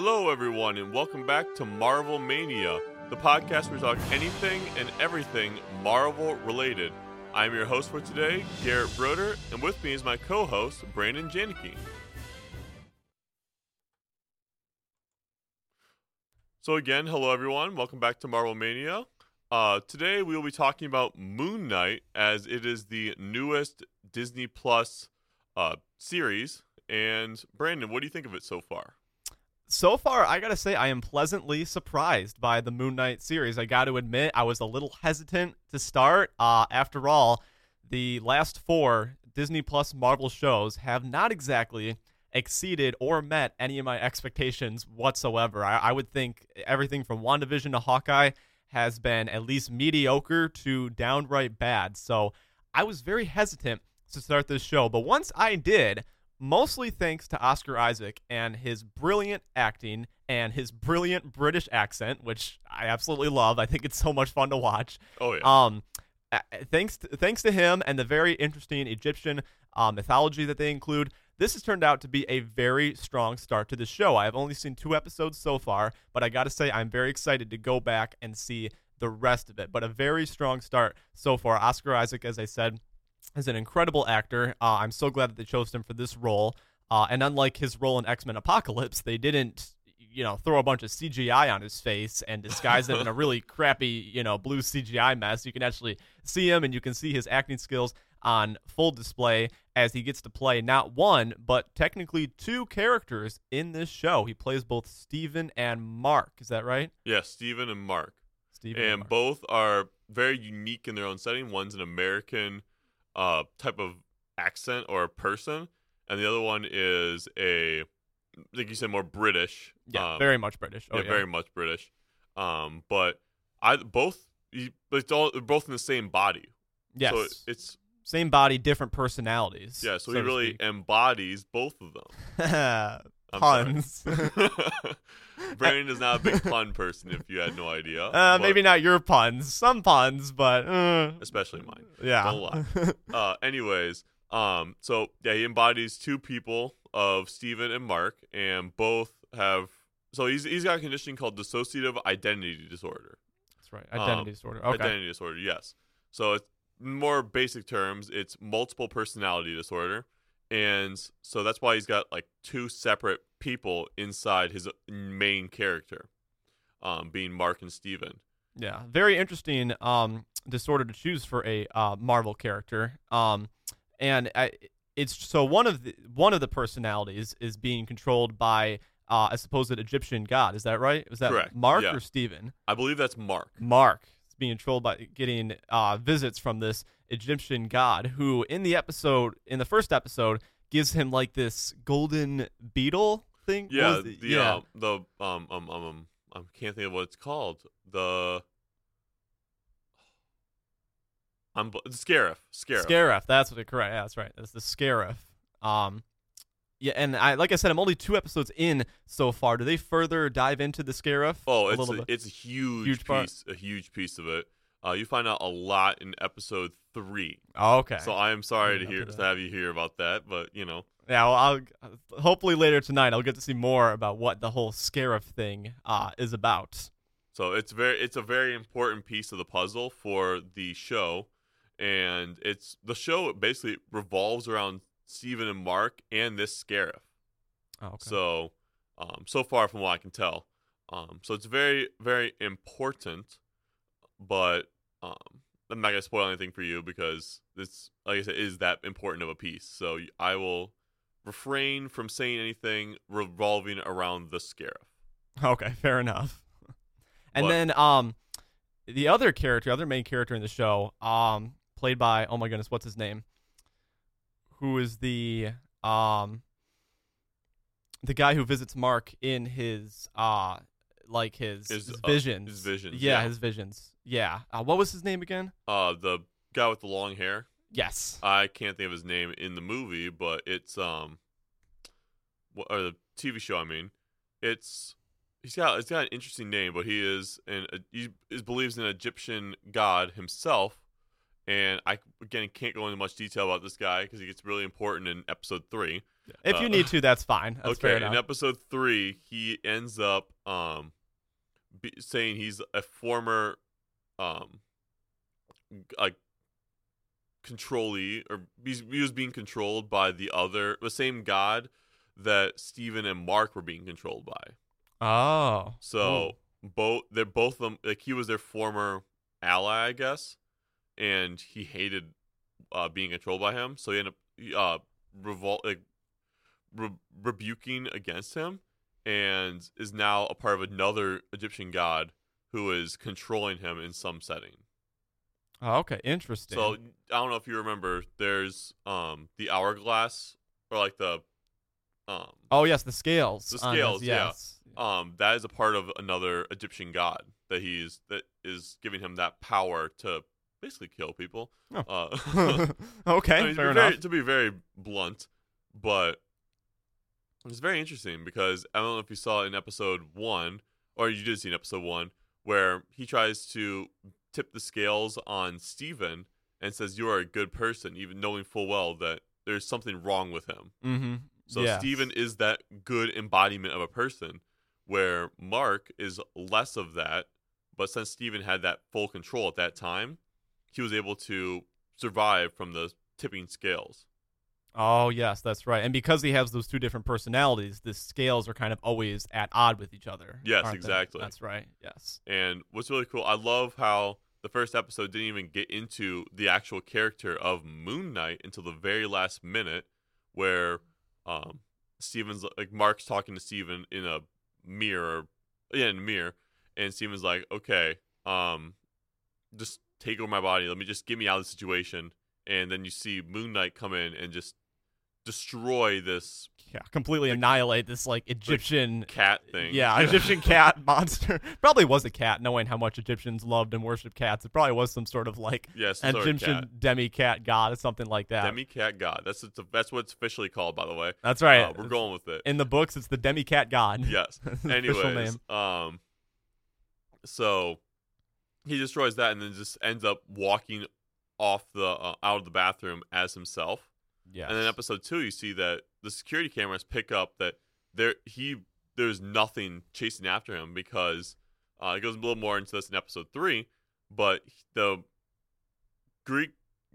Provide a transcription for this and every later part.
Hello, everyone, and welcome back to Marvel Mania, the podcast where we talk anything and everything Marvel related. I'm your host for today, Garrett Broder, and with me is my co host, Brandon Janicki. So, again, hello, everyone. Welcome back to Marvel Mania. Uh, today, we will be talking about Moon Knight as it is the newest Disney Plus uh, series. And, Brandon, what do you think of it so far? So far, I gotta say, I am pleasantly surprised by the Moon Knight series. I got to admit, I was a little hesitant to start. Uh, after all, the last four Disney Plus Marvel shows have not exactly exceeded or met any of my expectations whatsoever. I, I would think everything from WandaVision to Hawkeye has been at least mediocre to downright bad. So I was very hesitant to start this show, but once I did, mostly thanks to Oscar Isaac and his brilliant acting and his brilliant British accent, which I absolutely love. I think it's so much fun to watch. Oh, yeah. Um, thanks to, thanks to him and the very interesting Egyptian uh, mythology that they include, this has turned out to be a very strong start to the show. I have only seen two episodes so far, but I got to say I'm very excited to go back and see the rest of it. But a very strong start so far. Oscar Isaac, as I said, is an incredible actor. Uh, I'm so glad that they chose him for this role. Uh, and unlike his role in X Men Apocalypse, they didn't, you know, throw a bunch of CGI on his face and disguise him in a really crappy, you know, blue CGI mess. You can actually see him and you can see his acting skills on full display as he gets to play not one, but technically two characters in this show. He plays both Steven and Mark. Is that right? Yeah, Steven and Mark. Steven and Mark. both are very unique in their own setting. One's an American uh, type of accent or person, and the other one is a, like you said, more British. Yeah, um, very much British. Oh, yeah, yeah, very much British. Um, but I both, it's all they're both in the same body. Yes. So it's Same body, different personalities. yeah. So, so he really speak. embodies both of them. I'm puns. Brandon is not a big pun person, if you had no idea. uh, maybe not your puns. Some puns, but uh, especially mine. yeah. Don't lie. uh, anyways, um, so yeah, he embodies two people of Stephen and Mark, and both have. So he's he's got a condition called dissociative identity disorder. That's right. Identity Um, disorder. Okay. Identity disorder, yes. So it's more basic terms. It's multiple personality disorder, and so that's why he's got like two separate people inside his main character, um, being Mark and Steven. Yeah, very interesting um, disorder to choose for a uh, Marvel character. Um, and I, it's so one of the one of the personalities is being controlled by uh, a supposed Egyptian god. Is that right? Was that Correct, Mark yeah. or Steven? I believe that's Mark. Mark is being controlled by getting uh, visits from this Egyptian god, who in the episode, in the first episode, gives him like this golden beetle thing. Yeah, the yeah. uh, the um um um um I can't think of what it's called. The I'm bl- Scarab. Scarab. Scarab. That's what it correct. Yeah, that's right. That's the Scarab. Um, yeah, and I like I said, I'm only two episodes in so far. Do they further dive into the Scarab? oh, a it's little a, bit? it's a huge, Huge part? piece, a huge piece of it. Uh, you find out a lot in episode three. Oh, okay. So I am sorry to hear do to have you hear about that, but you know, yeah, well, I'll hopefully later tonight I'll get to see more about what the whole Scarab thing uh, is about. so it's very it's a very important piece of the puzzle for the show, and it's the show basically revolves around Steven and Mark and this Scarab. Oh, okay. So, um, so far from what I can tell, um, so it's very, very important. But um, I'm not gonna spoil anything for you because this, like I said, is that important of a piece. So I will refrain from saying anything revolving around the Scarab. Okay, fair enough. And What? then um the other character, other main character in the show, um played by oh my goodness, what's his name? Who is the um the guy who visits Mark in his uh like his, His, his uh, visions. his visions, Yeah, yeah. his visions. Yeah. Uh, what was his name again? Uh, the guy with the long hair. Yes. I can't think of his name in the movie, but it's um, what or the TV show. I mean, it's he's got he's got an interesting name, but he is an he is believes in an Egyptian god himself, and I again can't go into much detail about this guy because he gets really important in episode three. If Uh, you need to, that's fine. That's okay, in episode three, he ends up um be, saying he's a former um like controllee or he was being controlled by the other the same god that Steven and Mark were being controlled by. oh. So both they're both of them like he was their former ally, I guess, and he hated uh, being controlled by him. So he ended up uh, revol- like re- rebuking against him, and is now a part of another Egyptian god who is controlling him in some setting. Oh, okay, interesting. So I don't know if you remember. There's um the hourglass or like the um oh yes, the scales. The on his- scales, yeah. yes. um that is a part of another Egyptian god that he's that is giving him that power to basically kill people. Oh. Uh, okay, I mean, to, fair be very, enough. to be very blunt, but it's very interesting because I don't know if you saw in episode one or you did see in episode one where he tries to tip the scales on Steven and says you are a good person, even knowing full well that there's something wrong with him. Mm-hmm. So yes. Steven is that good embodiment of a person, where Mark is less of that. But since Steven had that full control at that time, he was able to survive from the tipping scales. Oh yes, that's right. And because he has those two different personalities, the scales are kind of always at odd with each other. Yes, aren't they? exactly. That's right. Yes. And what's really cool, I love how the first episode didn't even get into the actual character of Moon Knight until the very last minute, where um, Steven's like Mark's talking to Steven in a mirror, yeah, in a mirror, and Steven's like, "Okay, um, just take over my body. Let me just get me out of the situation." And then you see Moon Knight come in and just destroy this Yeah, completely annihilate this like Egyptian. cat thing. Yeah, Egyptian cat monster. Probably was a cat, knowing how much Egyptians loved and worshipped cats. It probably was some sort of like yes, some sort of Egyptian cat. demi cat god or something like that. Demi cat god. That's it's that's what it's officially called, by the way. That's right. Uh, we're going with it. In the books, it's the demi cat god. Yes. That's the official Anyways, name. um, so he destroys that and then just ends up walking off the uh, out of the bathroom as himself. Yeah. And then episode two, you see that the security cameras pick up that there he there's nothing chasing after him because uh, it goes a little more into this in episode three, but the Greek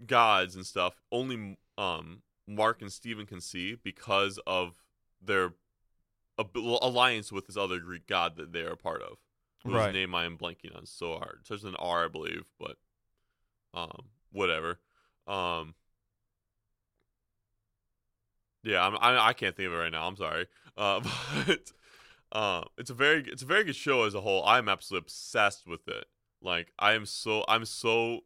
gods and stuff only um Mark and Stephen can see because of their alliance with this other Greek god that they are a part of. Whose Right. name I am blanking on so hard. There's an R, I believe, but um, whatever. Um, yeah, I'm, I I can't think of it right now. I'm sorry. Uh, but uh, it's a very it's a very good show as a whole. I'm absolutely obsessed with it. Like I am so I'm so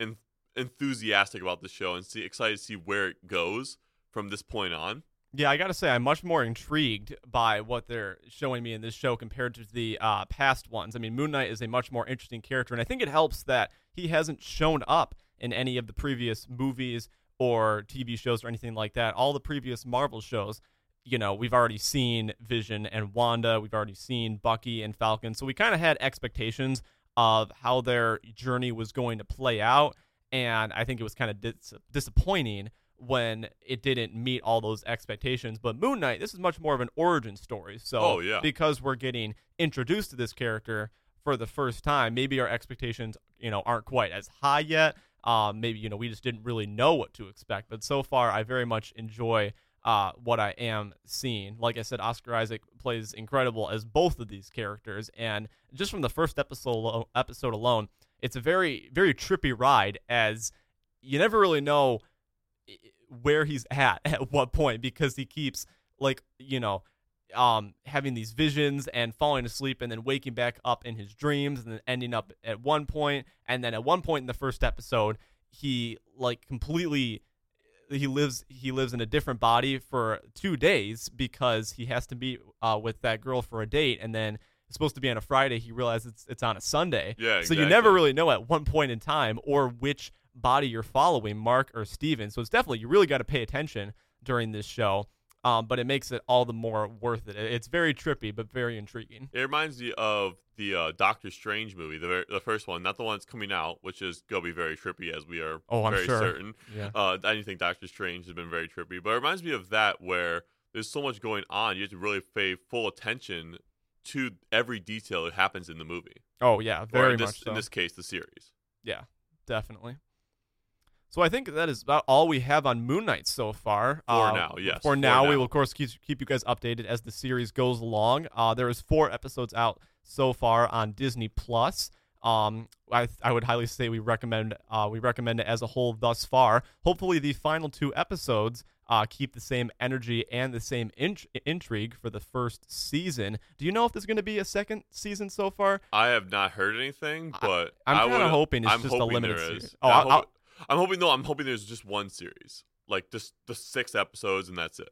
en- enthusiastic about the show and see excited to see where it goes from this point on. Yeah, I gotta say, I'm much more intrigued by what they're showing me in this show compared to the uh, past ones. I mean, Moon Knight is a much more interesting character, and I think it helps that he hasn't shown up in any of the previous movies or TV shows or anything like that. All the previous Marvel shows, you know, we've already seen Vision and Wanda, we've already seen Bucky and Falcon, so we kind of had expectations of how their journey was going to play out, and I think it was kind of dis- disappointing when it didn't meet all those expectations. But Moon Knight, this is much more of an origin story. So Oh, yeah. because we're getting introduced to this character for the first time, maybe our expectations, you know, aren't quite as high yet. Um, maybe you know we just didn't really know what to expect. But so far, I very much enjoy uh, what I am seeing. Like I said, Oscar Isaac plays incredible as both of these characters, and just from the first episode episode alone, it's a very very trippy ride. As you never really know where he's at at what point because he keeps like you know um having these visions and falling asleep and then waking back up in his dreams and then ending up at one point. And then at one point in the first episode he like completely he lives he lives in a different body for two days because he has to meet uh, with that girl for a date. And then it's supposed to be on a Friday. He realizes it's, it's on a Sunday. Yeah, so you never really know at one point in time or which body you're following, Mark or Steven. So it's definitely you really got to pay attention during this show. um, but it makes it all the more worth it. It's very trippy, but very intriguing. It reminds me of the uh, Doctor Strange movie, the ver- the first one, not the one that's coming out, which is gonna be very trippy, as we are Oh, I'm very sure. certain. Yeah. Uh, anything Doctor Strange has been very trippy, but it reminds me of that where there's so much going on, you have to really pay full attention to every detail that happens in the movie. Oh yeah, or very in this, much so. In this case, the series. Yeah, definitely. So I think that is about all we have on Moon Knight so far. For Uh, now, yes. For for now, we will of course keep keep you guys updated as the series goes along. Uh, there is four episodes out so far on Disney Plus. Um, I I would highly say we recommend uh we recommend it as a whole thus far. Hopefully, the final two episodes uh keep the same energy and the same int- intrigue for the first season. Do you know if there's going to be a second season so far? I have not heard anything, but I'm kinda hoping it's I'm just a limited series. Oh, hoping, I'm hoping. No, I'm hoping there's just one series, like just the six episodes, and that's it.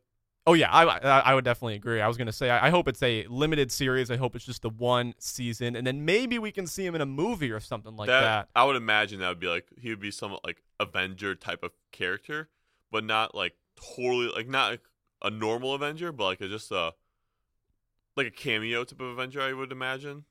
Oh yeah, I, I would definitely agree. I was gonna say I, I hope it's a limited series. I hope it's just the one season, and then maybe we can see him in a movie or something like that. I would imagine that would be like he would be some like Avenger type of character, but not like totally like not like a normal Avenger, but like a, just a like a cameo type of Avenger. I would imagine.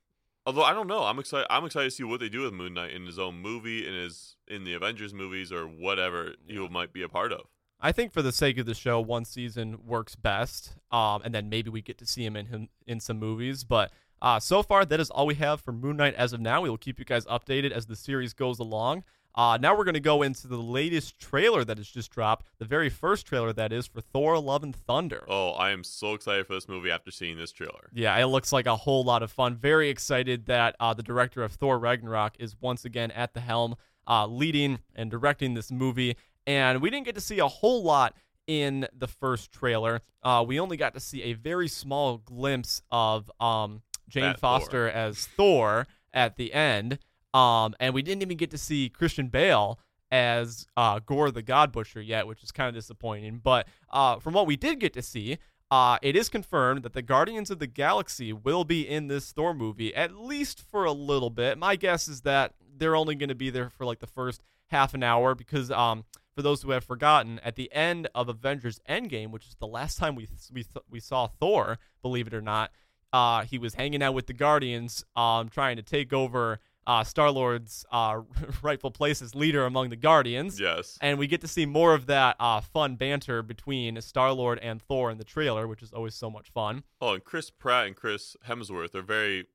Although I don't know, I'm excited. I'm excited to see what they do with Moon Knight in his own movie, in his in the Avengers movies, or whatever he might be a part of. I think for the sake of the show, one season works best, um, and then maybe we get to see him in him in some movies. But uh, so far, that is all we have for Moon Knight as of now. We will keep you guys updated as the series goes along. Uh, now we're going to go into the latest trailer that has just dropped, the very first trailer that is for Thor: Love and Thunder. Oh, I am so excited for this movie after seeing this trailer. Yeah, it looks like a whole lot of fun. Very excited that uh, the director of Thor Ragnarok is once again at the helm, uh, leading and directing this movie. And we didn't get to see a whole lot in the first trailer. Uh, we only got to see a very small glimpse of um, Jane Foster as Thor at the end. Um, and we didn't even get to see Christian Bale as uh, Gorr the God Butcher yet, which is kind of disappointing. But uh, from what we did get to see, uh, it is confirmed that the Guardians of the Galaxy will be in this Thor movie, at least for a little bit. My guess is that they're only going to be there for like the first half an hour because, um, for those who have forgotten, at the end of Avengers Endgame, which is the last time we we we saw Thor, believe it or not, uh, he was hanging out with the Guardians, um, trying to take over uh, Star Lord's uh, rightful place as leader among the Guardians. Yes. And we get to see more of that uh, fun banter between Star Lord and Thor in the trailer, which is always so much fun. Oh, and Chris Pratt and Chris Hemsworth are very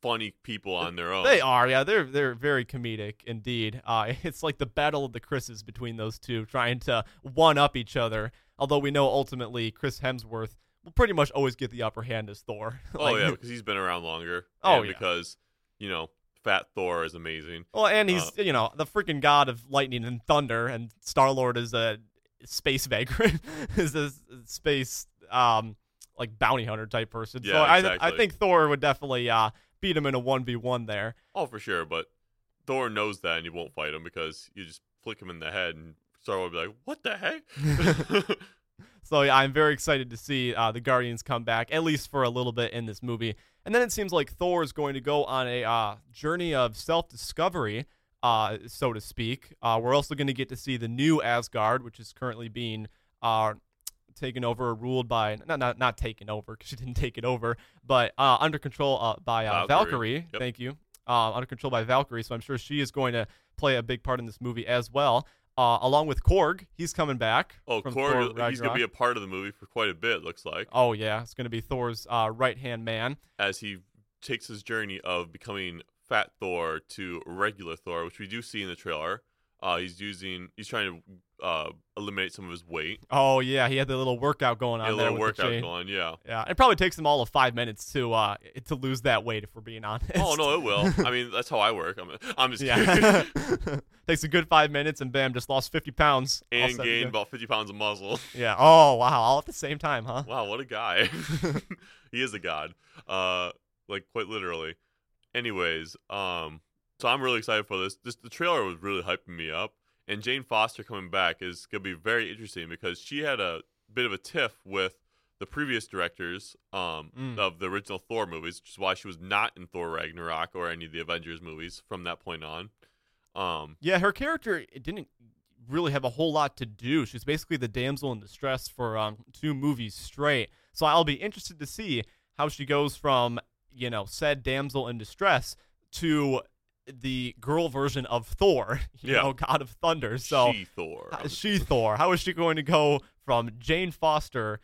funny people on their own. They are, yeah, they're they're very comedic indeed. Uh, it's like the battle of the Chris's between those two, trying to one up each other. Although we know ultimately Chris Hemsworth will pretty much always get the upper hand as Thor. Oh yeah, because he's been around longer. Oh, yeah. because you know, Fat Thor is amazing. Well, and he's Uh, you know the freaking god of lightning and thunder, and Star Lord is a space vagrant, is a space um like bounty hunter type person. so Yeah, I I think Thor would definitely uh beat him in a one v one there. Oh, for sure. But Thor knows that, and you won't fight him because you just flick him in the head, and Star Lord will be like, "What the heck?" So yeah, I'm very excited to see uh, the Guardians come back at least for a little bit in this movie. And then it seems like Thor is going to go on a uh, journey of self-discovery, uh, so to speak. Uh, we're also going to get to see the new Asgard, which is currently being uh, taken over ruled by not not not taken over because she didn't take it over, but uh, under control uh, by uh, Valkyrie. Valkyrie. Yep. Thank you. Uh, under control by Valkyrie. So I'm sure she is going to play a big part in this movie as well. Uh, along with Korg, he's coming back. oh, Korg, Thor he's gonna be a part of the movie for quite a bit. Looks like Oh yeah, it's gonna be Thor's uh, right hand man. as he takes his journey of becoming Fat Thor to regular Thor, which we do see in the trailer. Uh, he's using, he's trying to uh, eliminate some of his weight. Oh yeah, he had the little workout going on there little with the workout chain. going, yeah. Yeah, it probably takes him all of five minutes to uh to lose that weight if we're being honest. Oh no, it will. I mean, that's how I work. I'm, I'm just Yeah, takes a good five minutes and bam, just lost fifty pounds. And gained about 50 pounds of muscle. Yeah. Oh wow, all at the same time, huh? Wow, what a guy. he is a god. Uh like quite literally. Anyways, um so I'm really excited for this. This the trailer was really hyping me up. And Jane Foster coming back is gonna be very interesting because she had a bit of a tiff with the previous directors um Mm. of the original Thor movies, which is why she was not in Thor Ragnarok or any of the Avengers movies from that point on. Um Yeah, her character it didn't really have a whole lot to do. She's basically the damsel in distress for um, two movies straight. So I'll be interested to see how she goes from you know said damsel in distress to the girl version of Thor, you Yeah. know, God of Thunder. So she Thor. she Thor. How is she going to go from Jane Foster,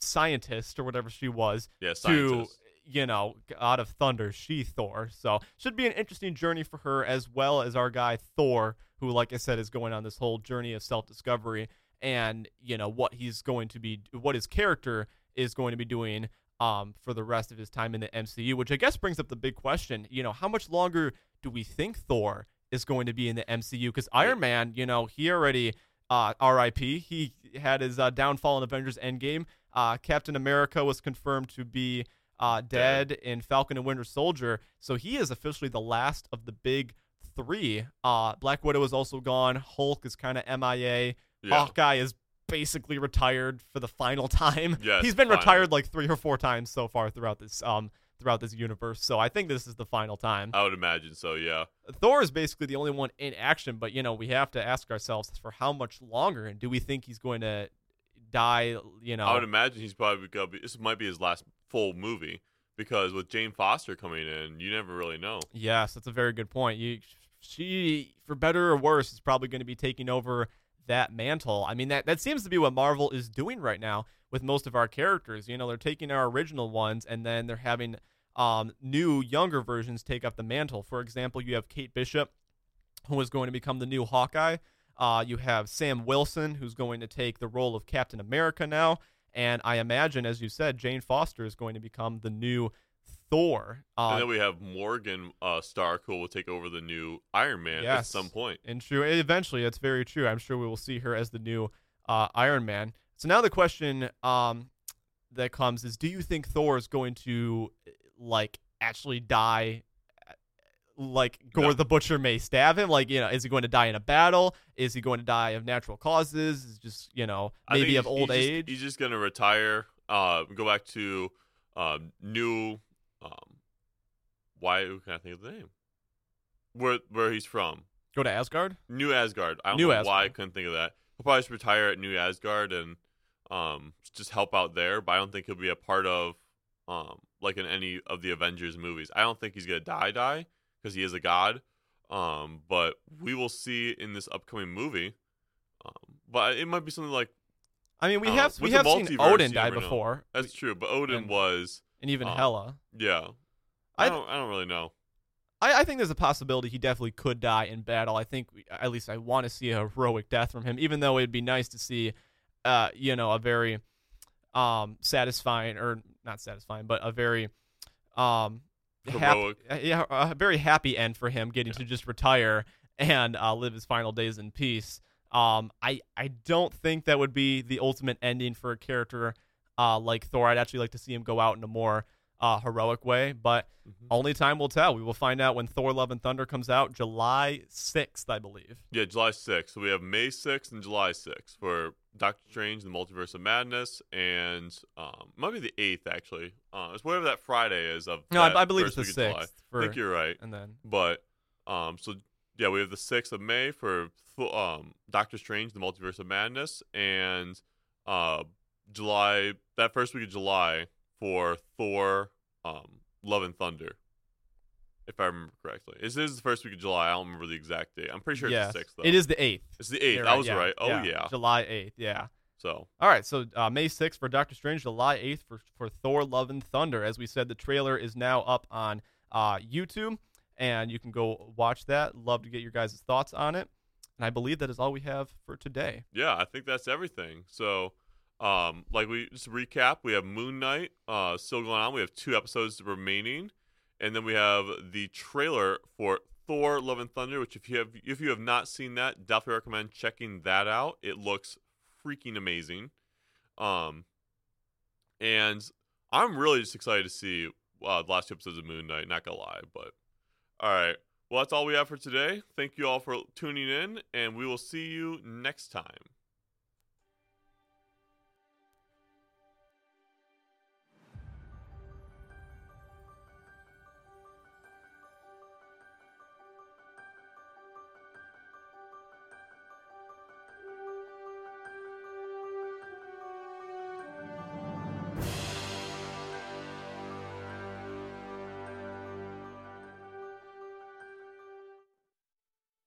scientist or whatever she was, yeah, to you know God of Thunder, she Thor? So should be an interesting journey for her as well as our guy Thor, who, like I said, is going on this whole journey of self discovery and you know what he's going to be, what his character is going to be doing. Um, for the rest of his time in the MCU, which I guess brings up the big question. You know, how much longer do we think Thor is going to be in the MCU? Because Iron Man, you know, he already uh, R.I.P. He had his uh, downfall in Avengers Endgame. Uh, Captain America was confirmed to be uh, dead in Falcon and Winter Soldier, so he is officially the last of the big three. Uh, Black Widow is also gone. Hulk is kind of MIA. yeah. Hawkeye is basically retired for the final time. Yes, He's been finally. retired like three or four times so far throughout this um throughout this universe. So I think this is the final time. I would imagine so. Yeah. Thor is basically the only one in action, but you know, we have to ask ourselves for how much longer and do we think he's going to die, you know? I would imagine he's probably gonna be. This might be his last full movie because with Jane Foster coming in, you never really know. Yes, that's a very good point. You she for better or worse is probably going to be taking over that mantle. I mean that that seems to be what Marvel is doing right now with most of our characters. You know, they're taking our original ones and then they're having um, new younger versions take up the mantle. For example, you have Kate Bishop who is going to become the new Hawkeye. Uh, you have Sam Wilson who's going to take the role of Captain America now. And I imagine, as you said, Jane Foster is going to become the new Thor. Uh, and then we have Morgan uh, Stark, who will take over the new Iron Man at some point. And true, eventually, it's very true. I'm sure we will see her as the new uh, Iron Man. So now the question um, that comes is: Do you think Thor is going to like actually die? uh, Like Gorr No. the Butcher may stab him. Like you know, is he going to die in a battle? Is he going to die of natural causes? Is just you know maybe of old he's just- age? he's just gonna retire. Uh, go back to um, new. Um, why can I think of the name? Where where he's from? Go to Asgard. New Asgard. I don't New know why I couldn't think of that. He'll probably just retire at New Asgard and um just help out there. But I don't think he'll be a part of um like in any of the Avengers movies. I don't think he's gonna die die because he is a god. Um, but we will see in this upcoming movie. Um, but it might be something like I mean, we Uh, have we have seen Odin die before, that's true. But Odin and- was and even um, Hela. yeah. I I- don't I don't really know. I, I think there's a possibility he definitely could die in battle. I think, we, at least, I want to see a heroic death from him. Even though it'd be nice to see, uh, you know, a very, um, satisfying or not satisfying, but a very, um, Heroic. uh, yeah, a very happy end for him getting to just retire and uh, live his final days in peace. Um, I I don't think that would be the ultimate ending for a character uh, like Thor. I'd actually like to see him go out in a more uh, heroic way, but Mhm. only time will tell. We will find out when Thor: Love and Thunder comes out, July sixth, I believe. Yeah, July 6th. So we have May 6th and July 6th for Doctor Strange the Multiverse of Madness, and um, might be the 8th actually. Uh, it's whatever that Friday is of. No, I, I believe it's the week of July. sixth. I think you're right, and then but um, so yeah, we have the 6th of May for um Doctor Strange, the Multiverse of Madness, and uh July that first week of July for Thor, um, Love and Thunder. If I remember correctly, it is the first week of July. I don't remember the exact date. I'm pretty sure yes, it's the sixth. Though. it is the eighth. It's the eighth. You're I was yeah, right. Oh yeah. July eighth. Yeah. So All right, so uh, May 6th for Doctor Strange, July 8th for, for Thor Love and Thunder. As we said, the trailer is now up on uh, YouTube, and you can go watch that. Love to get your guys' thoughts on it. And I believe that is all we have for today. yeah, I think that's everything. So, um, like we just recap, we have Moon Knight uh still going on. We have two episodes remaining, and then we have the trailer for Thor: Love and Thunder. Which, if you have if you have not seen that, definitely recommend checking that out. It looks freaking amazing. Um, and I'm really just excited to see uh, the last two episodes of Moon Knight. Not gonna lie, but all right. Well, that's all we have for today. Thank you all for tuning in, and we will see you next time.